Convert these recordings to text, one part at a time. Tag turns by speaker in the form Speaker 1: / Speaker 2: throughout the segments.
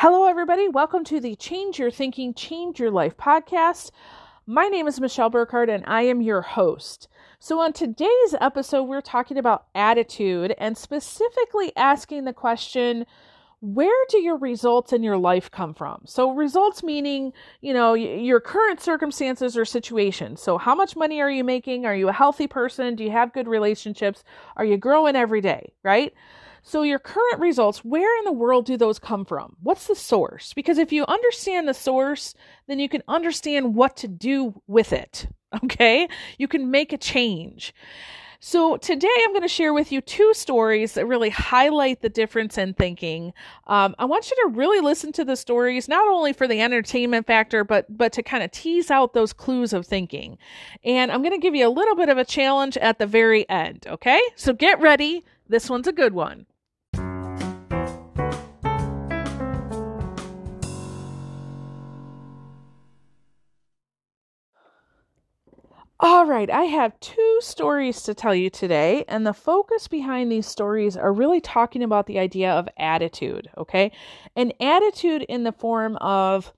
Speaker 1: Hello, everybody. Welcome to the Change Your Thinking, Change Your Life podcast. My name is Michelle Burkhardt, and I am your host. So, on today's episode, we're talking about attitude and specifically asking the question where do your results in your life come from? So, results meaning, you know, your current circumstances or situation. So, how much money are you making? Are you a healthy person? Do you have good relationships? Are you growing every day, right? So, your current results, where in the world do those come from? What's the source? Because if you understand the source, then you can understand what to do with it. Okay? You can make a change. So, today I'm going to share with you two stories that really highlight the difference in thinking. Um, I want you to really listen to the stories, not only for the entertainment factor, but, but to kind of tease out those clues of thinking. And I'm going to give you a little bit of a challenge at the very end. Okay? So, get ready. This one's a good one. All right, I have two stories to tell you today, and the focus behind these stories are really talking about the idea of attitude, okay? An attitude in the form of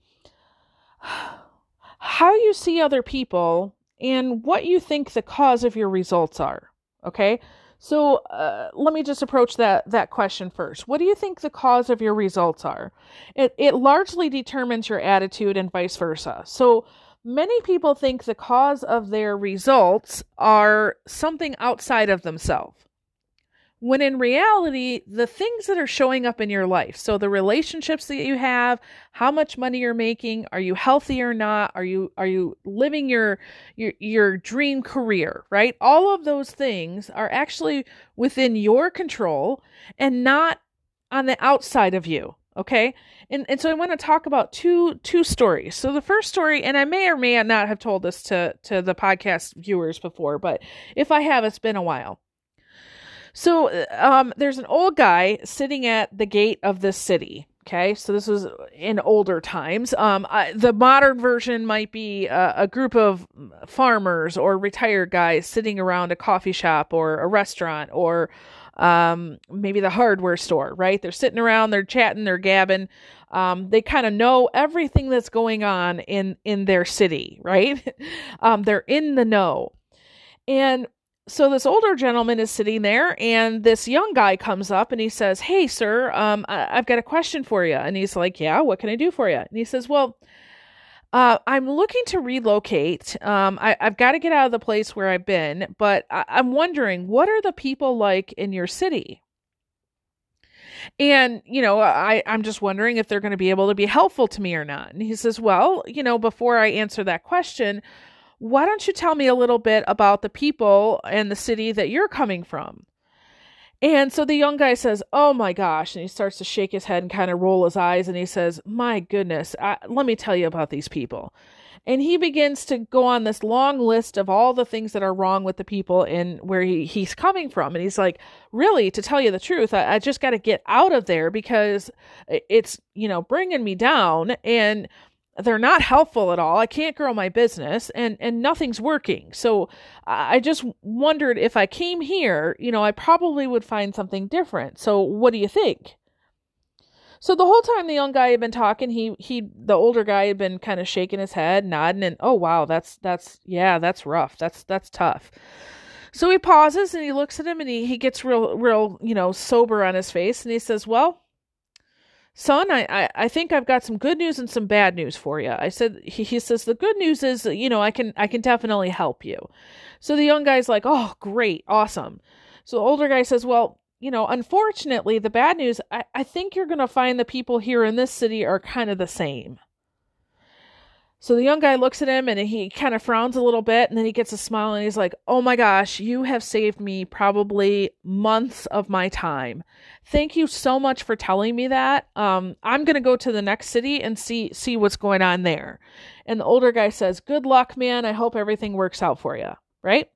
Speaker 1: how you see other people and what you think the cause of your results are, okay? So uh, let me just approach that that question first. What do you think the cause of your results are? It it largely determines your attitude and vice versa. So Many people think the cause of their results are something outside of themselves. When in reality, the things that are showing up in your life, so the relationships that you have, how much money you're making, are you healthy or not? Are you are you living your your your dream career, right? All of those things are actually within your control and not on the outside of you. Okay. And and so I want to talk about two two stories. So the first story, and I may or may not have told this to to the podcast viewers before, but if I have, it's been a while. So um, there's an old guy sitting at the gate of this city. Okay, so this was in older times. Um, I, the modern version might be a, a, group of farmers or retired guys sitting around a coffee shop or a restaurant or um, maybe the hardware store, right? They're sitting around, they're chatting, they're gabbing. Um, they kind of know everything that's going on in in their city, right? um, they're in the know. And so this older gentleman is sitting there, and this young guy comes up and he says, "Hey, sir, um, I- I've got a question for you." And he's like, "Yeah, what can I do for you?" And he says, "Well." Uh, I'm looking to relocate. Um, I, have got to get out of the place where I've been, but I, I'm wondering what are the people like in your city? And, you know, I, I'm just wondering if they're going to be able to be helpful to me or not. And he says, Well, you know, before I answer that question, why don't you tell me a little bit about the people and the city that you're coming from? And so the young guy says, Oh my gosh. And he starts to shake his head and kind of roll his eyes. And he says, My goodness, I, let me tell you about these people. And he begins to go on this long list of all the things that are wrong with the people and where he, he's coming from. And he's like, Really, to tell you the truth, I, I just got to get out of there because it's, you know, bringing me down. And they're not helpful at all. I can't grow my business and and nothing's working. So I just wondered if I came here, you know, I probably would find something different. So what do you think? So the whole time the young guy had been talking, he he the older guy had been kind of shaking his head, nodding and oh wow, that's that's yeah, that's rough. That's that's tough. So he pauses and he looks at him and he he gets real real, you know, sober on his face and he says, "Well, son, I, I, I think I've got some good news and some bad news for you. I said, he, he says, the good news is, you know, I can, I can definitely help you. So the young guy's like, oh, great, awesome. So the older guy says, well, you know, unfortunately, the bad news, I, I think you're going to find the people here in this city are kind of the same. So the young guy looks at him and he kind of frowns a little bit and then he gets a smile and he's like, Oh my gosh, you have saved me probably months of my time. Thank you so much for telling me that. Um, I'm gonna go to the next city and see see what's going on there. And the older guy says, Good luck, man. I hope everything works out for you. Right?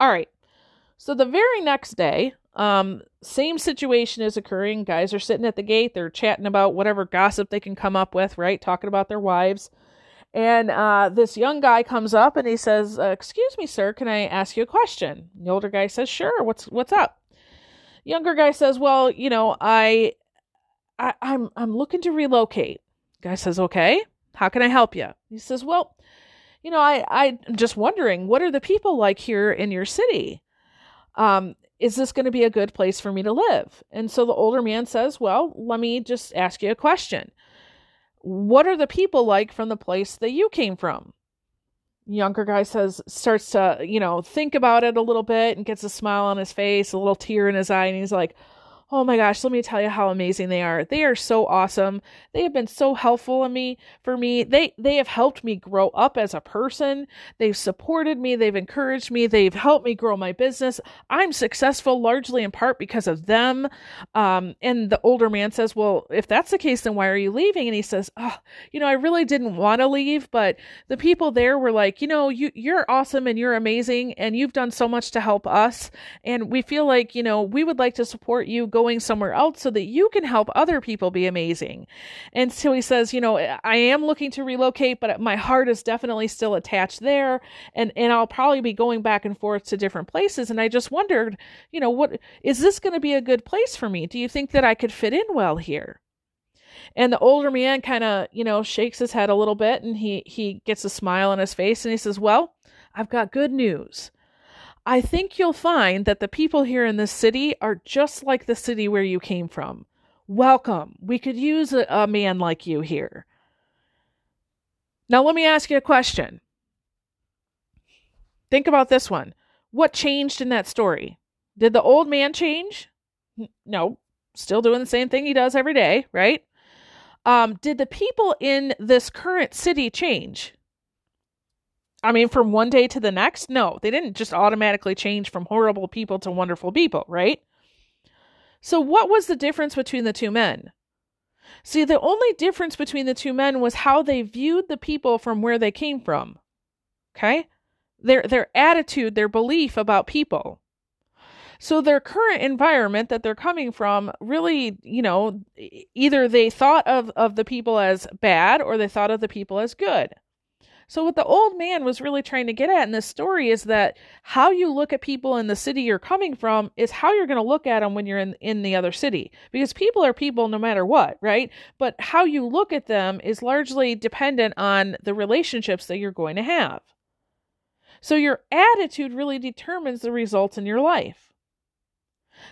Speaker 1: All right. So the very next day, um, same situation is occurring. Guys are sitting at the gate. They're chatting about whatever gossip they can come up with, right? Talking about their wives. And uh, this young guy comes up and he says, uh, "Excuse me, sir, can I ask you a question?" The older guy says, "Sure. What's what's up?" Younger guy says, "Well, you know, I I, I'm I'm looking to relocate. Guy says, Okay, how can I help you? He says, Well, you know, I, I'm just wondering, what are the people like here in your city? Um, is this going to be a good place for me to live? And so the older man says, Well, let me just ask you a question. What are the people like from the place that you came from? Younger guy says, starts to, you know, think about it a little bit and gets a smile on his face, a little tear in his eye, and he's like, Oh my gosh, let me tell you how amazing they are. They are so awesome. They have been so helpful in me for me. They they have helped me grow up as a person. They've supported me, they've encouraged me, they've helped me grow my business. I'm successful largely in part because of them. Um, and the older man says, "Well, if that's the case then why are you leaving?" And he says, "Oh, you know, I really didn't want to leave, but the people there were like, you know, you you're awesome and you're amazing and you've done so much to help us and we feel like, you know, we would like to support you going somewhere else so that you can help other people be amazing. And so he says, you know, I am looking to relocate, but my heart is definitely still attached there. And, and I'll probably be going back and forth to different places. And I just wondered, you know, what is this going to be a good place for me? Do you think that I could fit in well here? And the older man kind of, you know, shakes his head a little bit and he he gets a smile on his face and he says, "Well, I've got good news. I think you'll find that the people here in this city are just like the city where you came from. Welcome. We could use a, a man like you here. Now, let me ask you a question. Think about this one. What changed in that story? Did the old man change? No, still doing the same thing he does every day, right? Um, did the people in this current city change? I mean, from one day to the next? No, they didn't just automatically change from horrible people to wonderful people, right? So, what was the difference between the two men? See, the only difference between the two men was how they viewed the people from where they came from. Okay? Their their attitude, their belief about people. So their current environment that they're coming from really, you know, either they thought of of the people as bad or they thought of the people as good. So, what the old man was really trying to get at in this story is that how you look at people in the city you're coming from is how you're going to look at them when you're in, in the other city. Because people are people no matter what, right? But how you look at them is largely dependent on the relationships that you're going to have. So, your attitude really determines the results in your life.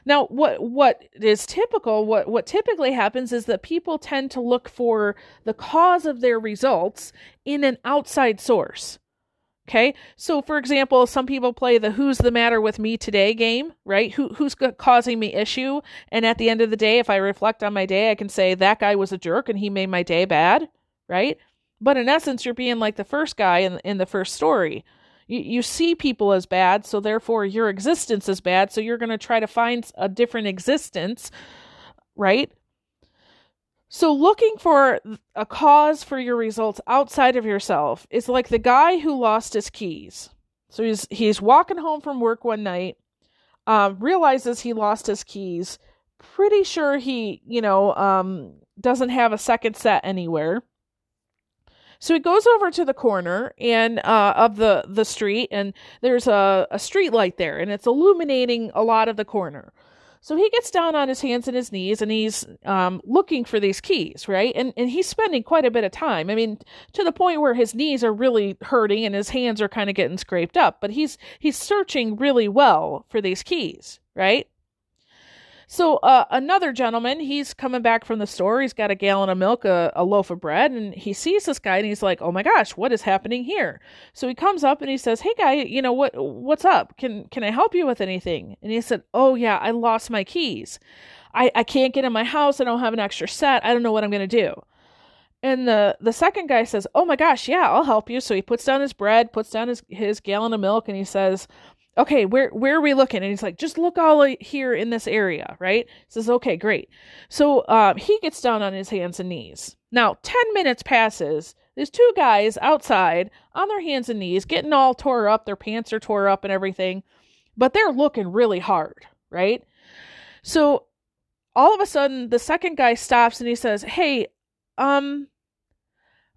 Speaker 1: Now, what what is typical, what what typically happens is that people tend to look for the cause of their results in an outside source. Okay? So for example, some people play the who's the matter with me today game, right? Who who's causing me issue? And at the end of the day, if I reflect on my day, I can say that guy was a jerk and he made my day bad, right? But in essence, you're being like the first guy in in the first story you, you see people as bad, so therefore your existence is bad, so you're going to try to find a different existence, right? So, looking for a cause for your results outside of yourself is like the guy who lost his keys. So he's he's walking home from work one night, um, realizes he lost his keys. Pretty sure he, you know, um, doesn't have a second set anywhere. So he goes over to the corner and uh, of the the street, and there's a a street light there, and it's illuminating a lot of the corner. So he gets down on his hands and his knees and he's um, looking for these keys, right? And and he's spending quite a bit of time. I mean, to the point where his knees are really hurting and his hands are kind of getting scraped up. But he's he's searching really well for these keys, right? So uh, another gentleman, he's coming back from the store. He's got a gallon of milk, a, a, loaf of bread, and he sees this guy and he's like, "Oh my gosh, what is happening here?" So he comes up and he says, "Hey guy, you know what? What's up? Can can I help you with anything?" And he said, "Oh yeah, I lost my keys. I I can't get in my house. I don't have an extra set. I don't know what I'm gonna do." And the the second guy says, "Oh my gosh, yeah, I'll help you." So he puts down his bread, puts down his his gallon of milk, and he says, okay, where where are we looking? And he's like, just look all here in this area, right? Says, okay, great. So um, he gets down on his hands and knees. Now, ten minutes passes. There's two guys outside on their hands and knees, getting all tore up. Their pants are tore up and everything, but they're looking really hard, right? So all of a sudden, the second guy stops and he says, "Hey, um,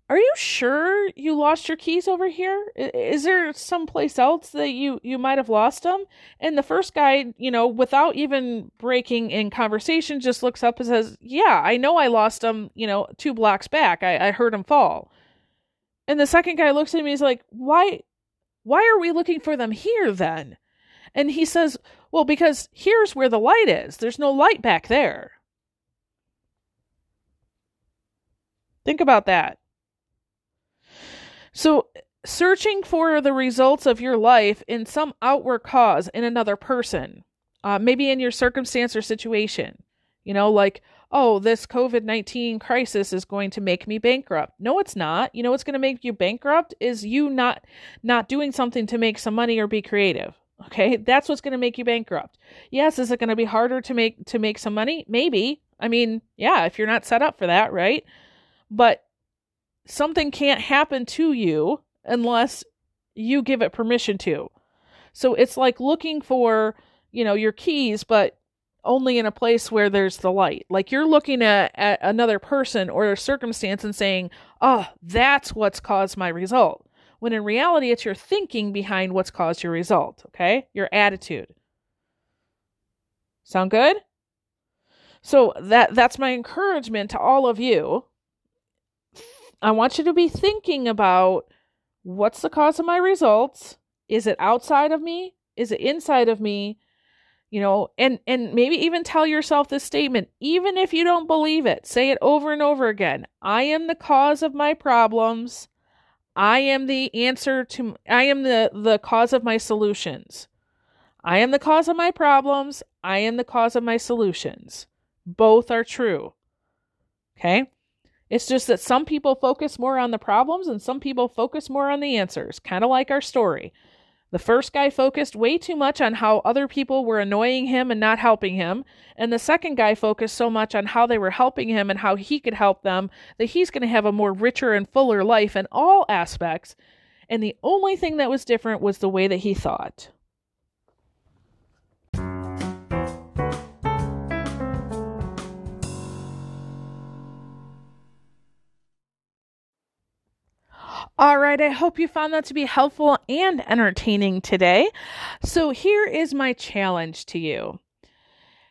Speaker 1: are you sure you lost your keys over here? Is there someplace else that you you might have lost them? And the first guy, you know, without even breaking in conversation, just looks up and says, "Yeah, I know I lost them. You know, two blocks back. I, I heard them fall." And the second guy looks at me. He's like, "Why? Why are we looking for them here then?" And he says, "Well, because here's where the light is. There's no light back there." Think about that. So, searching for the results of your life in some outward cause in another person, uh, maybe in your circumstance or situation, you know, like, oh, this COVID 19 crisis is going to make me bankrupt. No, it's not. You know what's going to make you bankrupt is you not not doing something to make some money or be creative. Okay? That's what's going to make you bankrupt. Yes, is it going to be harder to make to make some money? Maybe. I mean, yeah, if you're not set up for that, right? But something can't happen to you unless you give it permission to. So it's like looking for, you know, your keys, but only in a place where there's the light. Like you're looking at, at another person or a circumstance and saying, oh, that's what's caused my result. When in reality, it's your thinking behind what's caused your result, okay? Your attitude. Sound good? So that that's my encouragement to all of you I want you to be thinking about what's the cause of my results? Is it outside of me? Is it inside of me? You know, and and maybe even tell yourself this statement even if you don't believe it. Say it over and over again. I am the cause of my problems. I am the answer to I am the the cause of my solutions. I am the cause of my problems. I am the cause of my solutions. Both are true. Okay? It's just that some people focus more on the problems and some people focus more on the answers, kind of like our story. The first guy focused way too much on how other people were annoying him and not helping him, and the second guy focused so much on how they were helping him and how he could help them that he's going to have a more richer and fuller life in all aspects. And the only thing that was different was the way that he thought. Right, I hope you found that to be helpful and entertaining today. So, here is my challenge to you.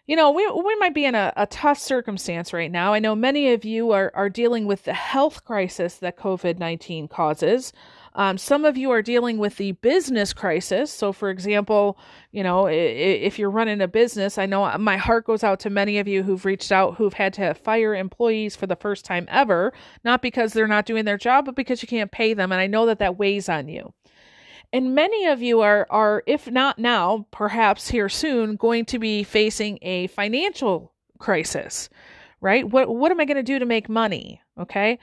Speaker 1: You know, we, we might be in a, a tough circumstance right now. I know many of you are, are dealing with the health crisis that COVID 19 causes. Um, some of you are dealing with the business crisis. So, for example, you know, if you're running a business, I know my heart goes out to many of you who've reached out who've had to fire employees for the first time ever, not because they're not doing their job, but because you can't pay them. And I know that that weighs on you. And many of you are, are, if not now, perhaps here soon, going to be facing a financial crisis, right? What, what am I going to do to make money? Okay.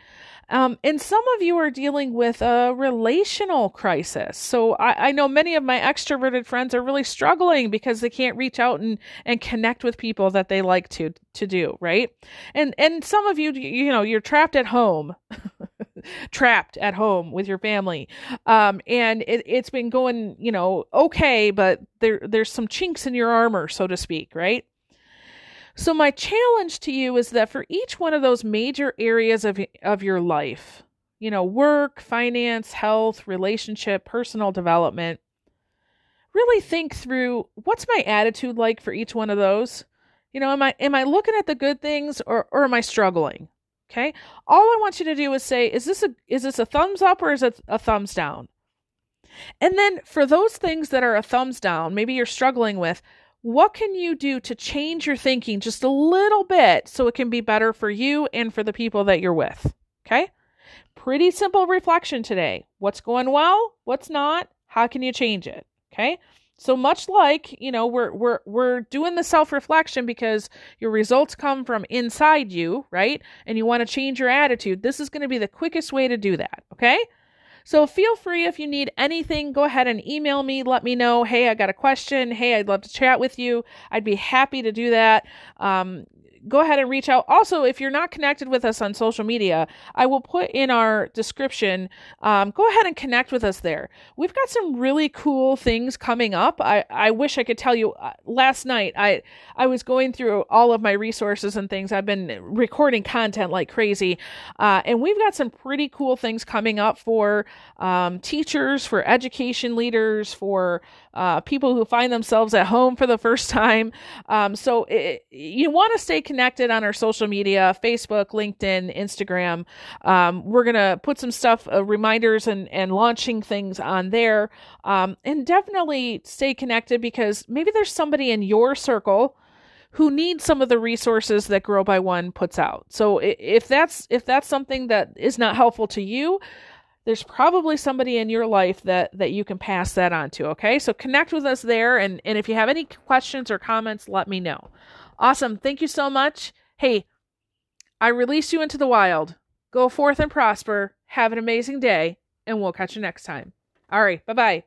Speaker 1: Um, and some of you are dealing with a relational crisis. So I, I, know many of my extroverted friends are really struggling because they can't reach out and, and connect with people that they like to to do, right? And and some of you, you know, you're trapped at home. trapped at home with your family um, and it, it's been going you know okay but there there's some chinks in your armor so to speak right so, my challenge to you is that for each one of those major areas of, of your life, you know, work, finance, health, relationship, personal development, really think through what's my attitude like for each one of those? You know, am I am I looking at the good things or or am I struggling? Okay? All I want you to do is say is this a is this a thumbs up or is it a thumbs down? And then for those things that are a thumbs down, maybe you're struggling with, what can you do to change your thinking just a little bit so it can be better for you and for the people that you're with? Okay? Pretty simple reflection today. What's going well? What's not? How can you change it? Okay? So much like, you know, we're we're we're doing the self-reflection because your results come from inside you, right? And you want to change your attitude. This is going to be the quickest way to do that, okay? So feel free if you need anything, go ahead and email me. Let me know, hey, I got a question. Hey, I'd love to chat with you. I'd be happy to do that. Um, go ahead and reach out. Also, if you're not connected with us on social media, I will put in our description. Um, go ahead and connect with us there. We've got some really cool things coming up. I, I wish I could tell you. Uh, last night, I I was going through all of my resources and things. I've been recording content like crazy, uh, and we've got some pretty cool things coming up for um, teachers, for education leaders, for uh, people who find themselves at home for the first time. Um, so it, you want to stay connected on our social media Facebook, LinkedIn, Instagram. Um, we're going to put some stuff, uh, reminders, and, and launching things on there. Um, and definitely stay connected because maybe there's somebody in your circle who needs some of the resources that Grow by One puts out. So if that's if that's something that is not helpful to you, there's probably somebody in your life that that you can pass that on to okay so connect with us there and and if you have any questions or comments let me know awesome. Thank you so much. Hey i release you into the wild. Go forth and prosper. Have an amazing day and we'll catch you next time. All right. Bye bye